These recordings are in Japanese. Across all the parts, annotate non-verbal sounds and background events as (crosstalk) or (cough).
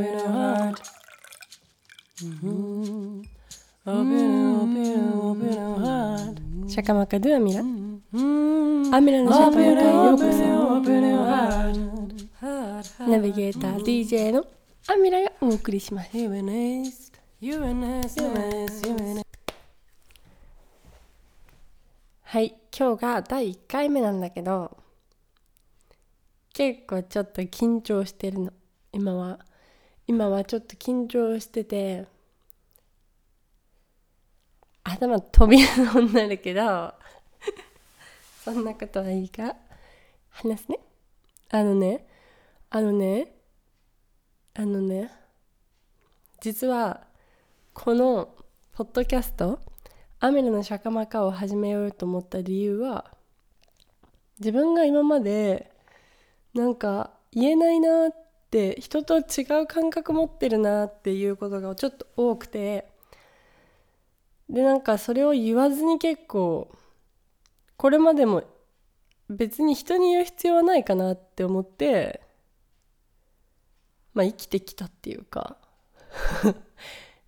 open your heart. Open, ルシャカマカドゥアミラ。アミラのシャカマカへようこそ。Open ラ。はい今日が第1回目なんだけど結構ちょっと緊張してるの今は今はちょっと緊張してて頭飛びそうになるけど (laughs) そんなことはいいか？話すね。あのねあのねあのね実はこのポッドキャストアメラのシャカマカを始めようと思った理由は自分が今までなんか言えないなって人と違う感覚持ってるなっていうことがちょっと多くて。でなんかそれを言わずに結構これまでも別に人に言う必要はないかなって思ってまあ生きてきたっていうか。(laughs)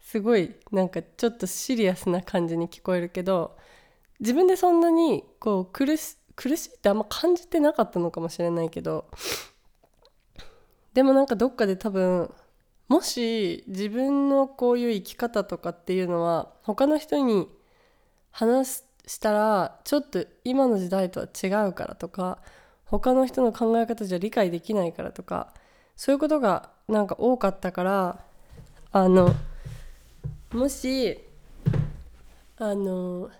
すごいなんかちょっとシリアスな感じに聞こえるけど自分でそんなにこう苦し苦しいってあんま感じてなかったのかもしれないけどでもなんかどっかで多分もし自分のこういう生き方とかっていうのは他の人に話したらちょっと今の時代とは違うからとか他の人の考え方じゃ理解できないからとかそういうことがなんか多かったからあのもしあの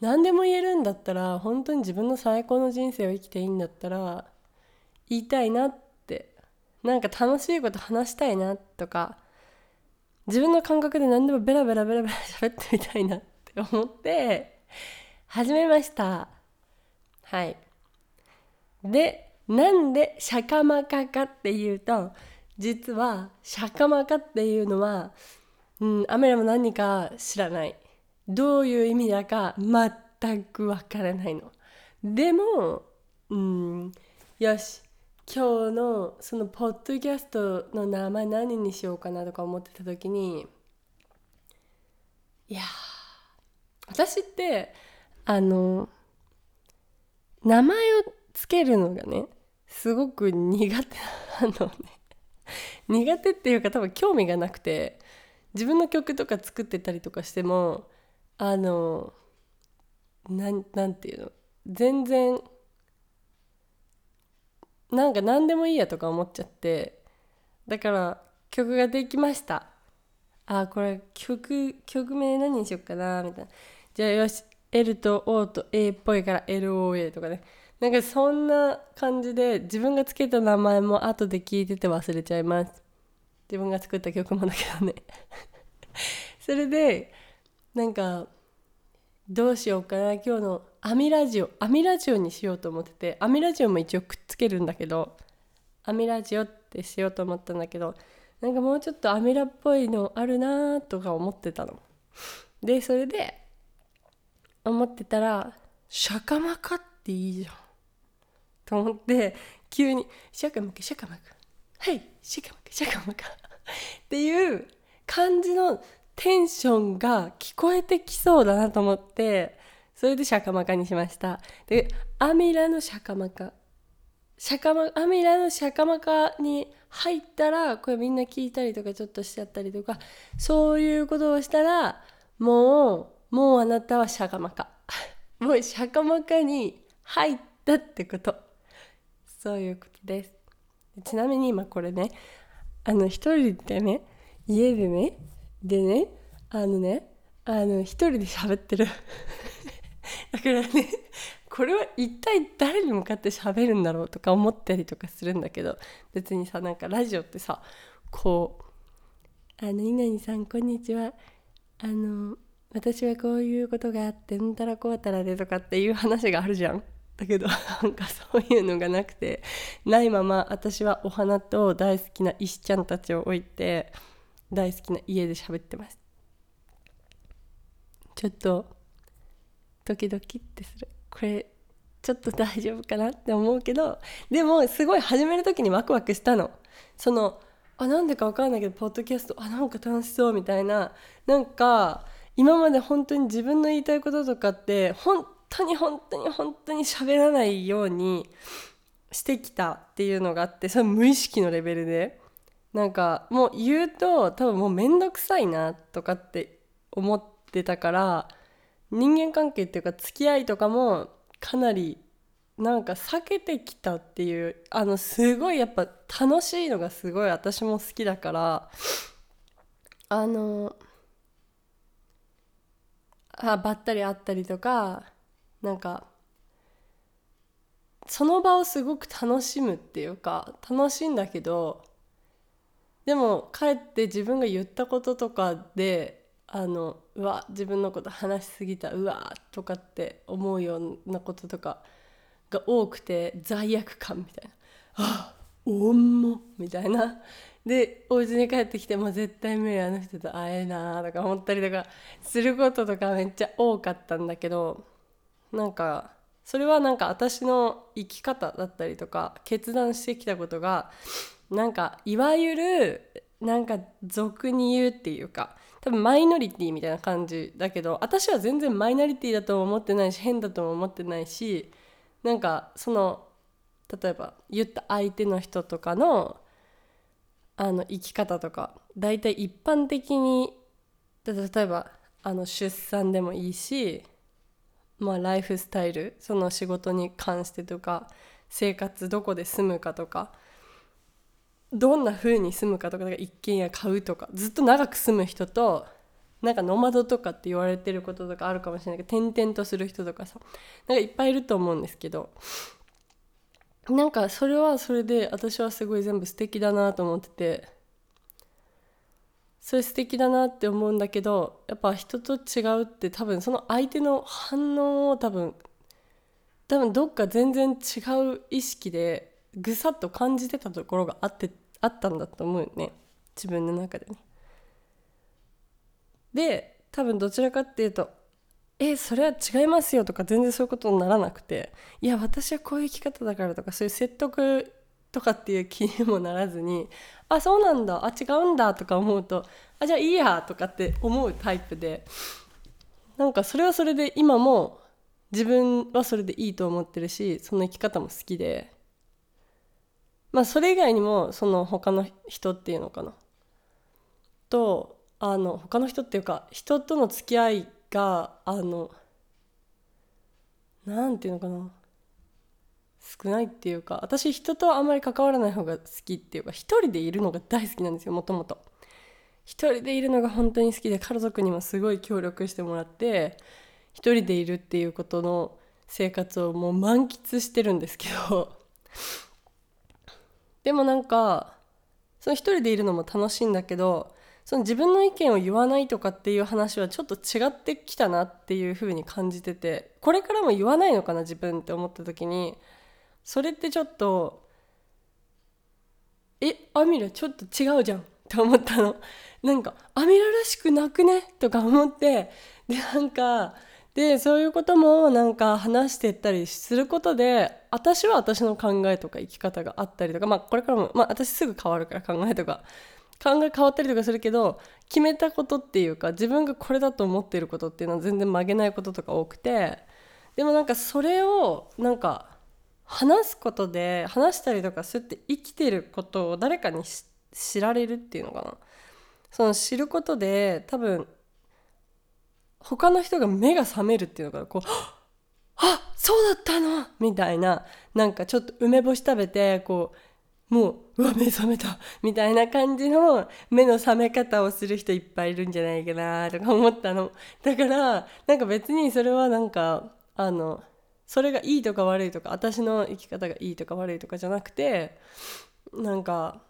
何でも言えるんだったら本当に自分の最高の人生を生きていいんだったら言いたいなってなんか楽しいこと話したいなとか自分の感覚で何でもベラベラベラベラ喋ってみたいなって思って始めました。はい。でなんでシャカマカかっていうと実はシャカマカっていうのは、うん、アメラも何か知らない。どういう意味だか全くわからないの。でもうんよし。今日のそのポッドキャストの名前何にしようかなとか思ってた時にいや私ってあの名前をつけるのがねすごく苦手なのね。(laughs) 苦手っていうか多分興味がなくて自分の曲とか作ってたりとかしてもあのなんなんていうの？全然なんか何でもいいやとか思っちゃってだから曲ができました。あこれ曲曲名何にしよっかなみたいな。じゃあよし L と O と A っぽいから LOA とかね。なんかそんな感じで自分がつけた名前も後で聞いてて忘れちゃいます。自分が作った曲もだけどね。(laughs) それでなんかどうしようかな今日のアミラジオアミラジオにしようと思っててアミラジオも一応くっつけるんだけどアミラジオってしようと思ったんだけどなんかもうちょっとアミラっぽいのあるなとか思ってたの。でそれで思ってたらシャカマカっていいじゃん。と思って急にシャカマカシャカマカはいシャカマカシャカマカっていう感じのテンションが聞こえてきそうだなと思ってそれでシャカマカにしました。でアミラのシャカマカ。シャカマアミラのシャカマカに入ったらこれみんな聞いたりとかちょっとしちゃったりとかそういうことをしたらもうもうあなたはシャカマカ。(laughs) もうシャカマカに入ったってこと。そういうことです。ちなみに今これねあの一人でね家でねでねあのねあの一人で喋ってる。(laughs) だからね (laughs) これは一体誰に向かって喋るんだろうとか思ったりとかするんだけど別にさなんかラジオってさこう「あの稲荷さんこんにちはあの私はこういうことがあってうんたらこうたらで」とかっていう話があるじゃん。だけど (laughs) なんかそういうのがなくてないまま私はお花と大好きな石ちゃんたちを置いて大好きな家で喋ってますちょっとドキドキってする。これちょっと大丈夫かなって思うけどでもすごい始める時にワクワクしたの。そのあなんでか分かんないけどポッドキャストあなんか楽しそうみたいな。なんか今まで本当に自分の言いたいこととかって本当に本当に本当に喋らないようにしてきたっていうのがあってそれ無意識のレベルで。なんかもう言うと多分もうめんどくさいなとかって思ってたから人間関係っていうか付き合いとかもかなりなんか避けてきたっていうあのすごいやっぱ楽しいのがすごい私も好きだからあのあばったり会ったりとかなんかその場をすごく楽しむっていうか楽しいんだけどでもかえって自分が言ったこととかであのうわ自分のこと話しすぎたうわとかって思うようなこととかが多くて罪悪感みたいな。あ重みたいな。でお家に帰ってきても絶対無理あの人と会えなとか思ったりとかすることとかめっちゃ多かったんだけどなんかそれはなんか私の生き方だったりとか決断してきたことがなんかいわゆるなんか俗に言うっていうか多分マイノリティみたいな感じだけど私は全然マイノリティだとも思ってないし変だとも思ってないしなんかその例えば言った相手の人とかのあの生き方とか大体一般的に例えばあの出産でもいいしまあライフスタイルその仕事に関してとか生活どこで住むかとかどんな風に住むかとか一軒家買うとかずっと長く住む人となんかノマドとかって言われてることとかあるかもしれないけど転々とする人とかさなんかいっぱいいると思うんですけどなんかそれはそれで私はすごい全部素敵だなと思っててそれ素敵だなって思うんだけどやっぱ人と違うって多分その相手の反応を多分多分どっか全然違う意識でぐさっと感じてたところがあってあったんだと思うよね自分の中でね。で多分どちらかっていうと「えそれは違いますよ」とか全然そういうことにならなくて「いや私はこういう生き方だから」とかそういう説得とかっていう気にもならずに「あそうなんだあ違うんだ」とか思うと「あじゃあいいや」とかって思うタイプでなんかそれはそれで今も自分はそれでいいと思ってるしその生き方も好きでまあそれ以外にもその他の人っていうのかな。とあの他の人っていうか人との付き合いがあのなんていうのかな。少ないっていうか私人とあんまり関わらない方が好きっていうか一人でいるのが大好きなんですよもともと。一人でいるのが本当に好きで家族にもすごい協力してもらって一人でいるっていうことの生活をもう満喫してるんですけど。でもなんかその一人でいるのも楽しいんだけどその自分の意見を言わないとかっていう話はちょっと違ってきたなっていう風に感じててこれからも言わないのかな自分って思った時にそれってちょっとえアミラちょっと違うじゃんって思ったの。なんかアミラらしくなくね？とか思ってでなんかでそういうこともなんか話してったりすることで私は私の考えとか生き方があったりとかまあこれからも、まあ、私すぐ変わるから考えとか考え変わったりとかするけど決めたことっていうか自分がこれだと思っていることっていうのは全然曲げないこととか多くてでもなんかそれをなんか話すことで話したりとかそうやって生きてることを誰かに知られるっていうのかな。その知ることで多分他の人が目が覚めるっていうのがこう (gasps) あそうだったの！みたいななんかちょっと梅干し食べてこうもううわ目覚めたみたいな感じの目の覚め方をする人いっぱいいるんじゃないかなとか思ったの。だからなんか別にそれはなんかあのそれがいいとか悪いとか私の生き方がいいとか悪いとかじゃなくてなんか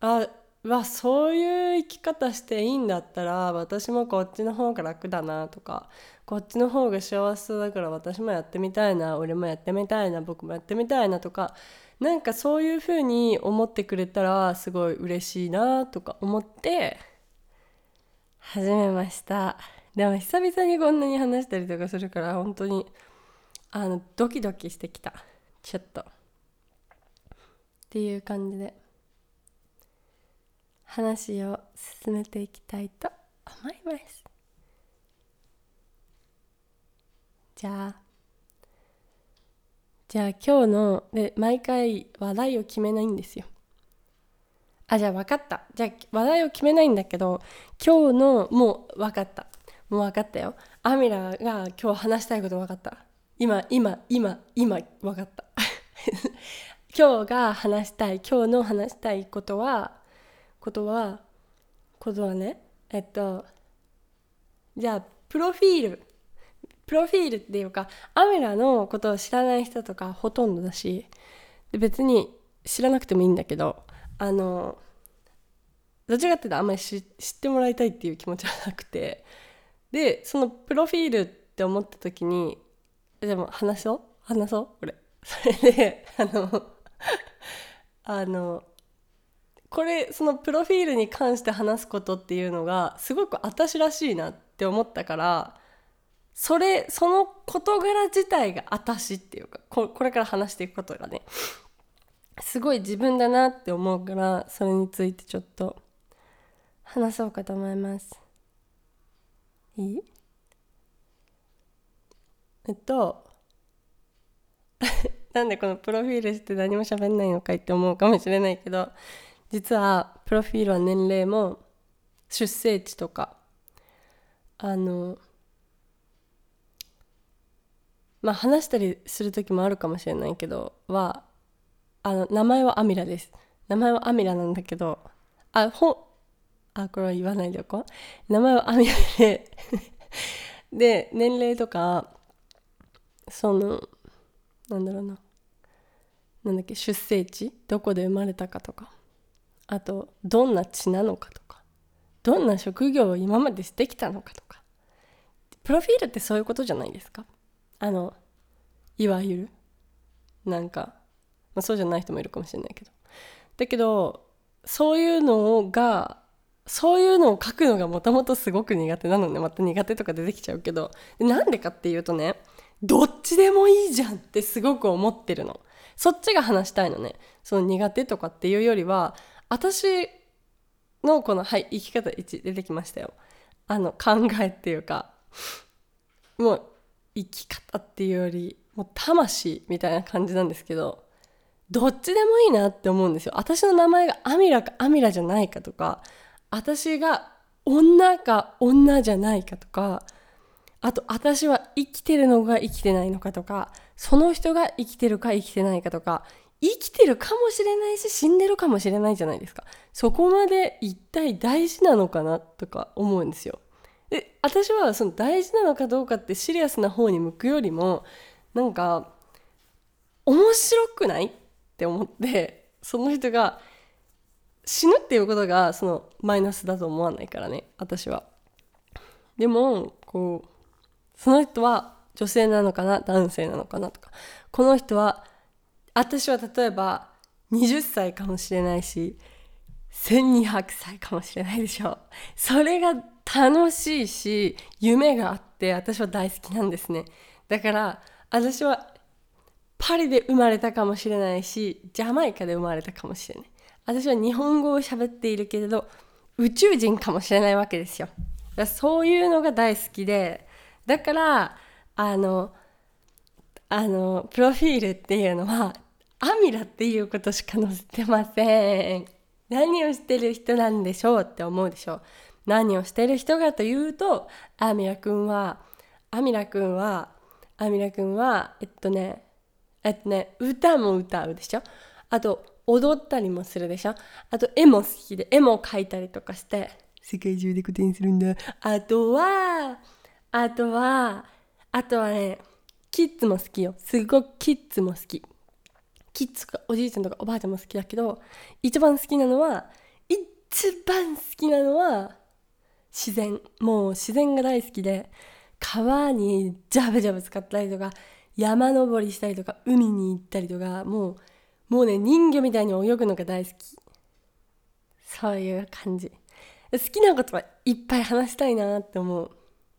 あわそういう生き方していいんだったら私もこっちの方が楽だなとかこっちの方が幸せそうだから私もやってみたいな俺もやってみたいな僕もやってみたいなとかなんかそういう風に思ってくれたらすごい嬉しいなとか思って始めました。でも久々にこんなに話したりとかするから本当にあのドキドキしてきた。ちょっと。っていう感じで。話を進めていきたいと思います。じゃあじゃあ今日ので毎回話題を決めないんですよ。あじゃあ分かった。じゃあ話題を決めないんだけど今日のもう分かった。もう分かったよ。アミラが今日話したいこと分かった。今今今今分かった。(laughs) 今日が話したい今日の話したいことはことはことはねえっとじゃあプロフィールプロフィールっていうかアメラのことを知らない人とかほとんどだしで別に知らなくてもいいんだけどあのどっちかっていうとあんまり知ってもらいたいっていう気持ちはなくてでそのプロフィールって思った時にでも話そう？話そう？これそれであのあのこれそのプロフィールに関して話すことっていうのがすごく私らしいなって思ったからそれその事柄自体が私っていうかここれから話していくことがねすごい自分だなって思うからそれについてちょっと話そうかと思います。いい？えっと (laughs) なんでこのプロフィールして何も喋んないのかいって思うかもしれないけど実はプロフィールは年齢も出生地とかあのまあ話したりする時もあるかもしれないけどはあの名前はアミラです。名前はアミラなんだけどあほあこれは言わないでおこう。名前はアミラで (laughs) で年齢とかそのなんだろうな。なんだっけ出生地？どこで生まれたかとか。あとどんな血なのかとかどんな職業を今までしてきたのかとか。プロフィールってそういうことじゃないですか？あのいわゆるなんか、まあ、そうじゃない人もいるかもしれないけど。だけどそういうのがそういうのを書くのがもともとすごく苦手なのね。また苦手とか出てきちゃうけど。なんでかっていうとねどっちでもいいじゃんってすごく思ってるの。そっちが話したいのね。その苦手とかっていうよりは私のこのはい生き方1出てきましたよ。あの考えっていうかもう生き方っていうよりもう魂みたいな感じなんですけどどっちでもいいなって思うんですよ。私の名前がアミラかアミラじゃないかとか私が女か女じゃないかとかあと私は生きてるのか生きてないのかとかその人が生きてるか生きてないかとか生きてるかもしれないし死んでるかもしれないじゃないですか。そこまで一体大事なのかなとか思うんですよ。で私はその大事なのかどうかってシリアスな方に向くよりもなんか面白くないって思ってその人が死ぬっていうことがそのマイナスだと思わないからね私は。でもこうその人は女性なのかな男性なのかなとかこの人は私は例えば20歳かもしれないし1200歳かもしれないでしょそれが楽しいし夢があって私は大好きなんですね。だから私はパリで生まれたかもしれないしジャマイカで生まれたかもしれない。私は日本語を喋っているけれど宇宙人かもしれないわけですよ。そういうのが大好きでだからあのあのプロフィールっていうのはアミラっていうことしか載せてません。何をしてる人なんでしょうって思うでしょう。何をしてる人かというとアミラくんはアミラくんはアミラくんはえっとねえっとね歌も歌うでしょ。あと踊ったりもするでしょ。あと絵も好きで絵も描いたりとかして。世界中で個展するんだ。あとはあとはあとはねキッズも好きよ。すごくキッズも好きキッズかおじいちゃんとかおばあちゃんも好きだけど一番好きなのは一番好きなのは自然。もう自然が大好きで川にジャブジャブ使ったりとか山登りしたりとか海に行ったりとかもうもうね人魚みたいに泳ぐのが大好き。そういう感じ。好きなことはいっぱい話したいなって思う。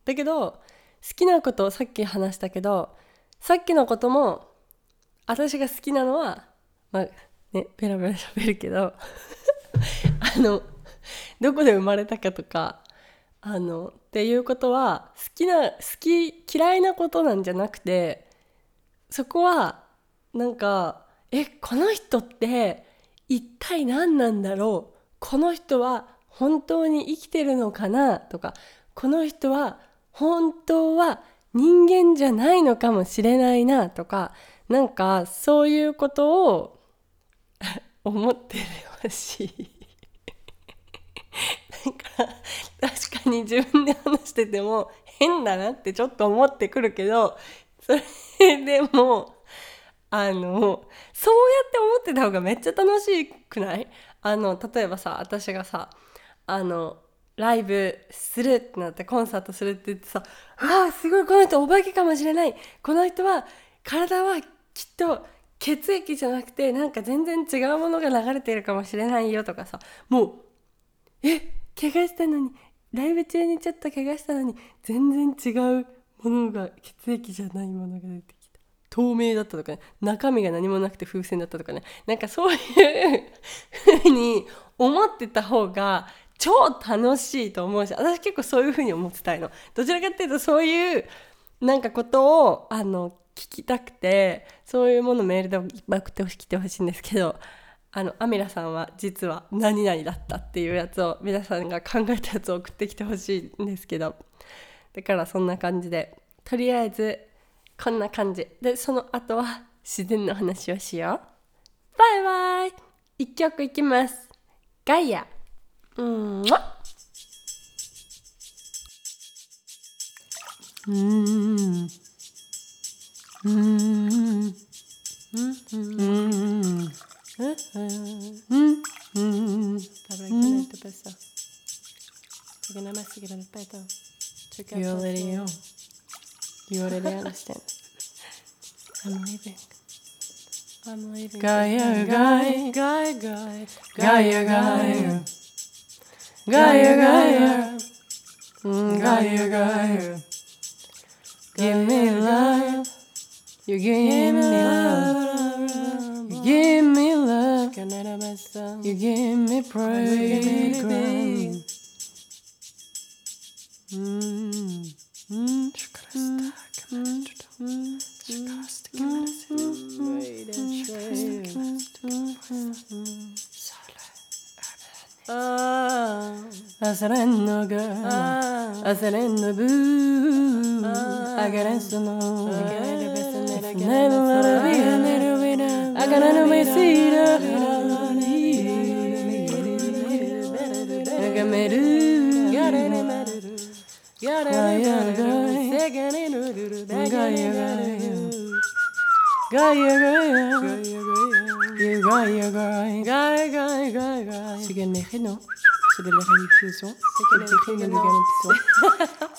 だけど好きなことをさっき話したけどさっきのことも私が好きなのはまあねベラベラ喋るけど (laughs) あのどこで生まれたかとかあのっていうことは好きな好き嫌いなことなんじゃなくてそこはなんかえこの人って一体何なんだろう？この人は本当に生きてるのかな？とかこの人は本当は人間じゃないのかもしれないな？とかなんかそういうことを (laughs) 思ってほしい。だか確かに自分で話してても変だなってちょっと思ってくるけどそれでもあのそうやって思ってた方がめっちゃ楽しくない？あの例えばさ私がさあのライブするってなってコンサートするって言ってさ「ああすごいこの人お化けかもしれないこの人は体はきっと血液じゃなくてなんか全然違うものが流れてるかもしれないよ」とかさ。もう「え怪我したのにライブ中にちょっと怪我したのに全然違うものが血液じゃないものが出てきた。透明だったとかね。中身が何もなくて風船だったとかね。なんかそういう風に思ってた方が超楽しいと思うし私結構そういう風に思ってたいの。どちらかっていうとそういうなんかことをあの聞きたくてそういうものメールでいっぱい送ってほしきてほしいんですけどあのアミラさんは実は何々だったっていうやつを皆さんが考えたやつを送ってきてほしいんですけど。だからそんな感じでとりあえずこんな感じ。でその後は自然の話をしよう。バイバイ。一曲いきます。ガイア。うん。うん。Mm-hmm. You already know. You already understand. I'm leaving. I'm leaving. Gaia, Gaia, Gaia, Gaia, Gaia, Gaia, Gaia, Gaia, Gaia, Gaia. Give me life. You give me love. You give me love. You give me praise. Mm. Mm. Asarenno girl, Asarenno boo, Against the I got under my seat. I got me do. Got it in my do. Got it in my do. Second in the do. Got you, got do, Got you, got you. do, got you, got do, Got you, got do, got you. C'est qu'elle do, non? C'est de la réduction. C'est qu'elle mérite, non?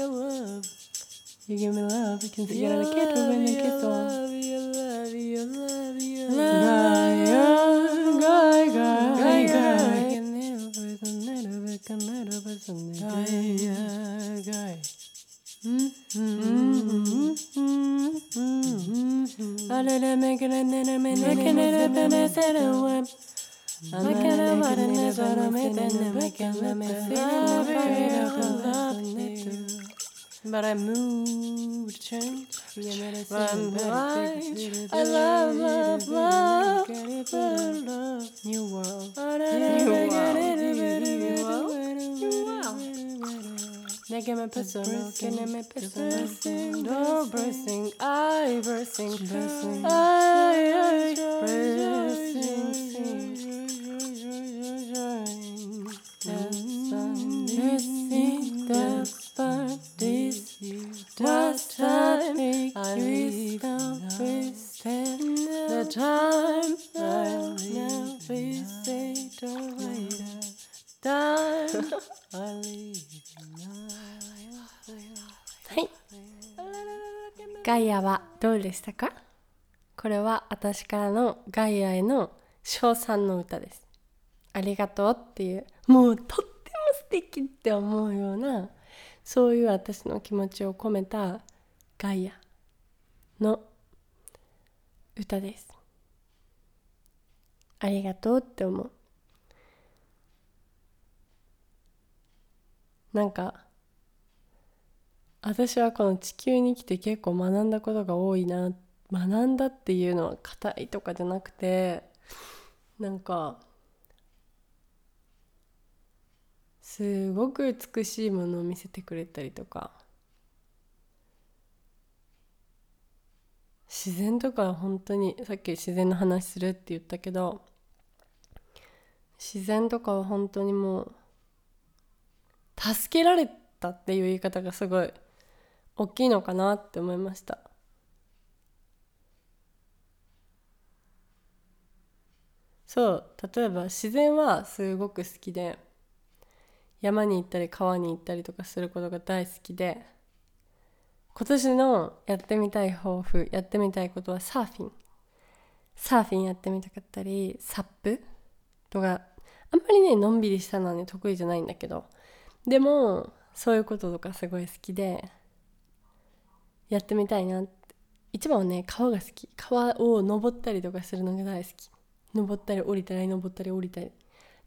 your love. You give me love, you can see it on a kid when they kiss on. Your love, your love, your love. Guy, guy, guy, guy. Guy, guy. But I moved to change. Run blind. I love, love, love, love, love. New world. New world. New world. Lägger mig på solen, lägger mig på solen Då bursting, I bursting, bursting I, bursting ガイアはどうでしたか？これは私からのガイアへの称賛の歌です。ありがとうっていうもうとっても素敵って思うようなそういう私の気持ちを込めたガイアの歌です。ありがとうって思う。なんか私はこの地球に来て結構学んだことが多いな学んだっていうのは硬いとかじゃなくてなんかすごく美しいものを見せてくれたりとか自然とか本当にさっき自然の話するって言ったけど自然とかは本当にもう助けられたっていう言い方がすごい大きいのかなって思いました。そう例えば自然はすごく好きで山に行ったり川に行ったりとかすることが大好きで今年のやってみたい抱負やってみたいことはサーフィン。サーフィンやってみたかったりサップとかあんまりねのんびりしたのはね得意じゃないんだけどでもそういうこととかすごい好きでやってみたいなって。一番はね川が好き。川を登ったりとかするのが大好き。登ったり降りたり登ったり降りたり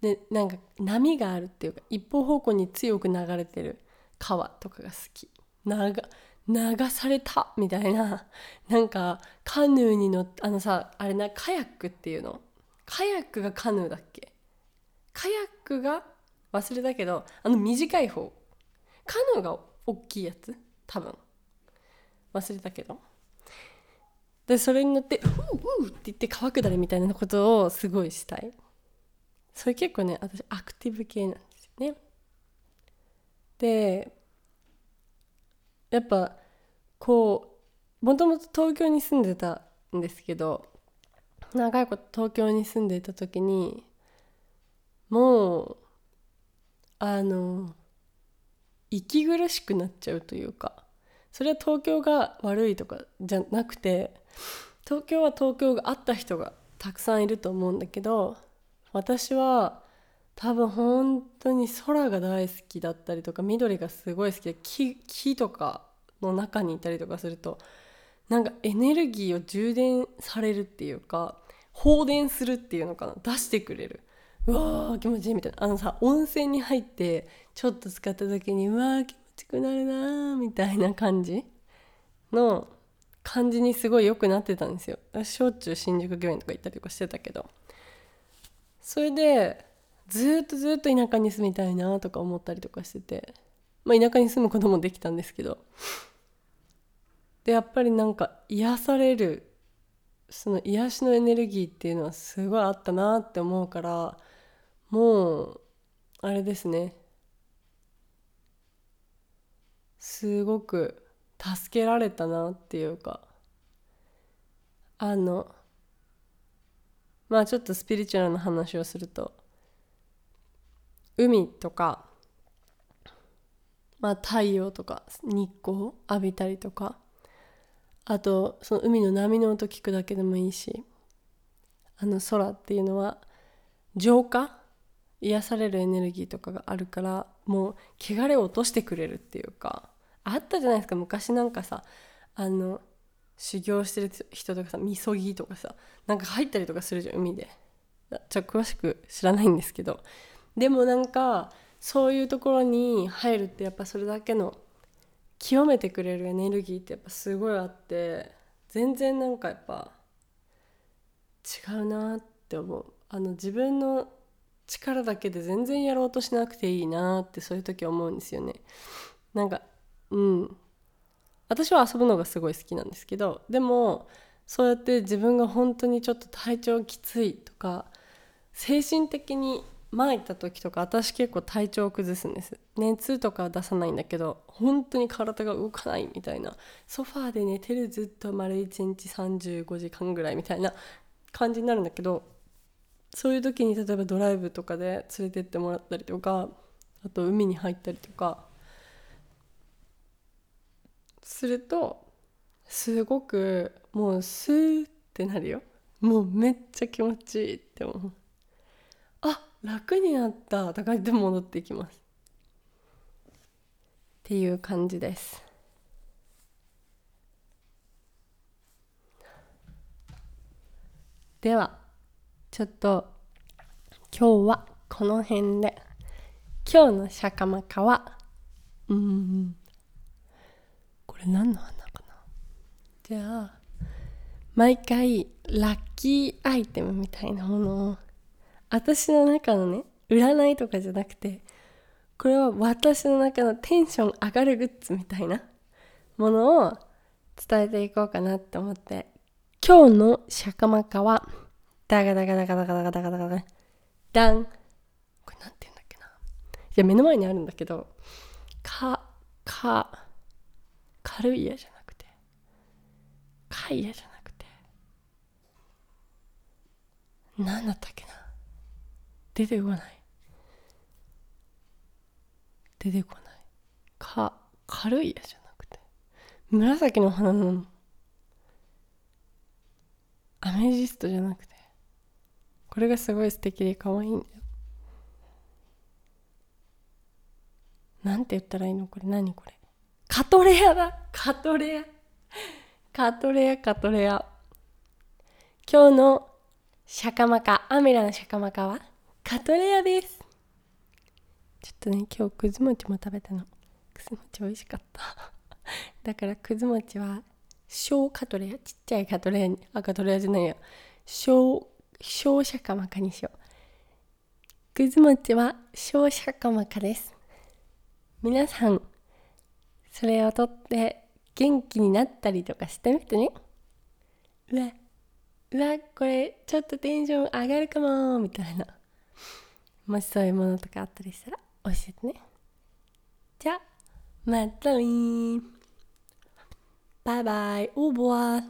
でなんか波があるっていうか一方方向に強く流れてる川とかが好き。流されたみたいな。なんかカヌーに乗ってあのさあれなカヤックっていうの？カヤックがカヌーだっけ？カヤックが忘れたけどあの短い方。カヌーが大きいやつ？多分。忘れたけど。でそれに乗って「うう」って言って川下りみたいなことをすごいしたい。それ結構ね私アクティブ系なんですよね。でやっぱこうもともと東京に住んでたんですけど長いこと東京に住んでいた時にもうあの息苦しくなっちゃうというか。それは東京が悪いとかじゃなくて東京は東京があった人がたくさんいると思うんだけど私は多分本当に空が大好きだったりとか緑がすごい好きで木木とかの中にいたりとかするとなんかエネルギーを充電されるっていうか放電するっていうのかな出してくれる。うわー気持ちいいみたいな。あのさ温泉に入ってちょっと使った時にうわー気ちくなるなーみたいな感じの感じにすごい良くなってたんですよ。しょっちゅう新宿御苑とか行ったりとかしてたけど。それでずっとずっと田舎に住みたいなとか思ったりとかしてて。まあ田舎に住むこともできたんですけど。でやっぱりなんか癒されるその癒しのエネルギーっていうのはすごいあったなって思うからもうあれですね。すごく助けられたなっていうか。あのまあちょっとスピリチュアルな話をすると海とか、まあ、太陽とか日光浴びたりとかあとその海の波の音聞くだけでもいいしあの空っていうのは浄化癒されるエネルギーとかがあるからもう汚れを落としてくれるっていうか。あったじゃないですか。昔なんかさあの修行してる人とかさみそぎとかさなんか入ったりとかするじゃん海で。ちょっと詳しく知らないんですけど。でもなんかそういうところに入るってやっぱそれだけの清めてくれるエネルギーってやっぱすごいあって全然なんかやっぱ違うなって思う。あの自分の力だけで全然やろうとしなくていいなってそういう時思うんですよね。なんかうん。私は遊ぶのがすごい好きなんですけどでもそうやって自分が本当にちょっと体調きついとか精神的に前行った時とか私結構体調を崩すんです。熱とかは出さないんだけど本当に体が動かないみたいな。ソファーで寝てるずっと丸1日35時間ぐらいみたいな感じになるんだけどそういう時に例えばドライブとかで連れてってもらったりとかあと海に入ったりとかするとすごくもうスーってなるよ。もうめっちゃ気持ちいいって思う。あ楽になった。とか言って戻ってきます。っていう感じです。ではちょっと今日はこの辺で。今日のシャカマカはうん。れ何の花かな?じゃあ毎回ラッキーアイテムみたいなものを私の中のね占いとかじゃなくてこれは私の中のテンション上がるグッズみたいなものを伝えていこうかなって思って今日のシャカマカはダガダガダガダガダガダガダガダダンこれなんて言うんだっけないや目の前にあるんだけどかか軽いやじゃなくてかいやじゃなくて何だったっけな？出てこない。出てこない。か軽いやじゃなくて紫の花のアメジストじゃなくてこれがすごい素敵で可愛いんだよ。なんて言ったらいいの？これ何これ？カトレアだ。カトレア。カトレアカトレア。今日のシャカマカアメラのシャカマカは？カトレアです。ちょっとね今日くず餅も食べたの。くず餅美味しかった。(laughs) だからくず餅は小カトレアちっちゃいカトレアにあカトレアじゃないや小小シャカマカにしよう。くず餅は小シャカマカです。皆さんそれをとって元気になったりとかしてみてね。うわうわこれちょっとテンション上がるかもみたいな。もしそういうものとかあったりしたら教えてね。じゃあまたねバイバイオーボワ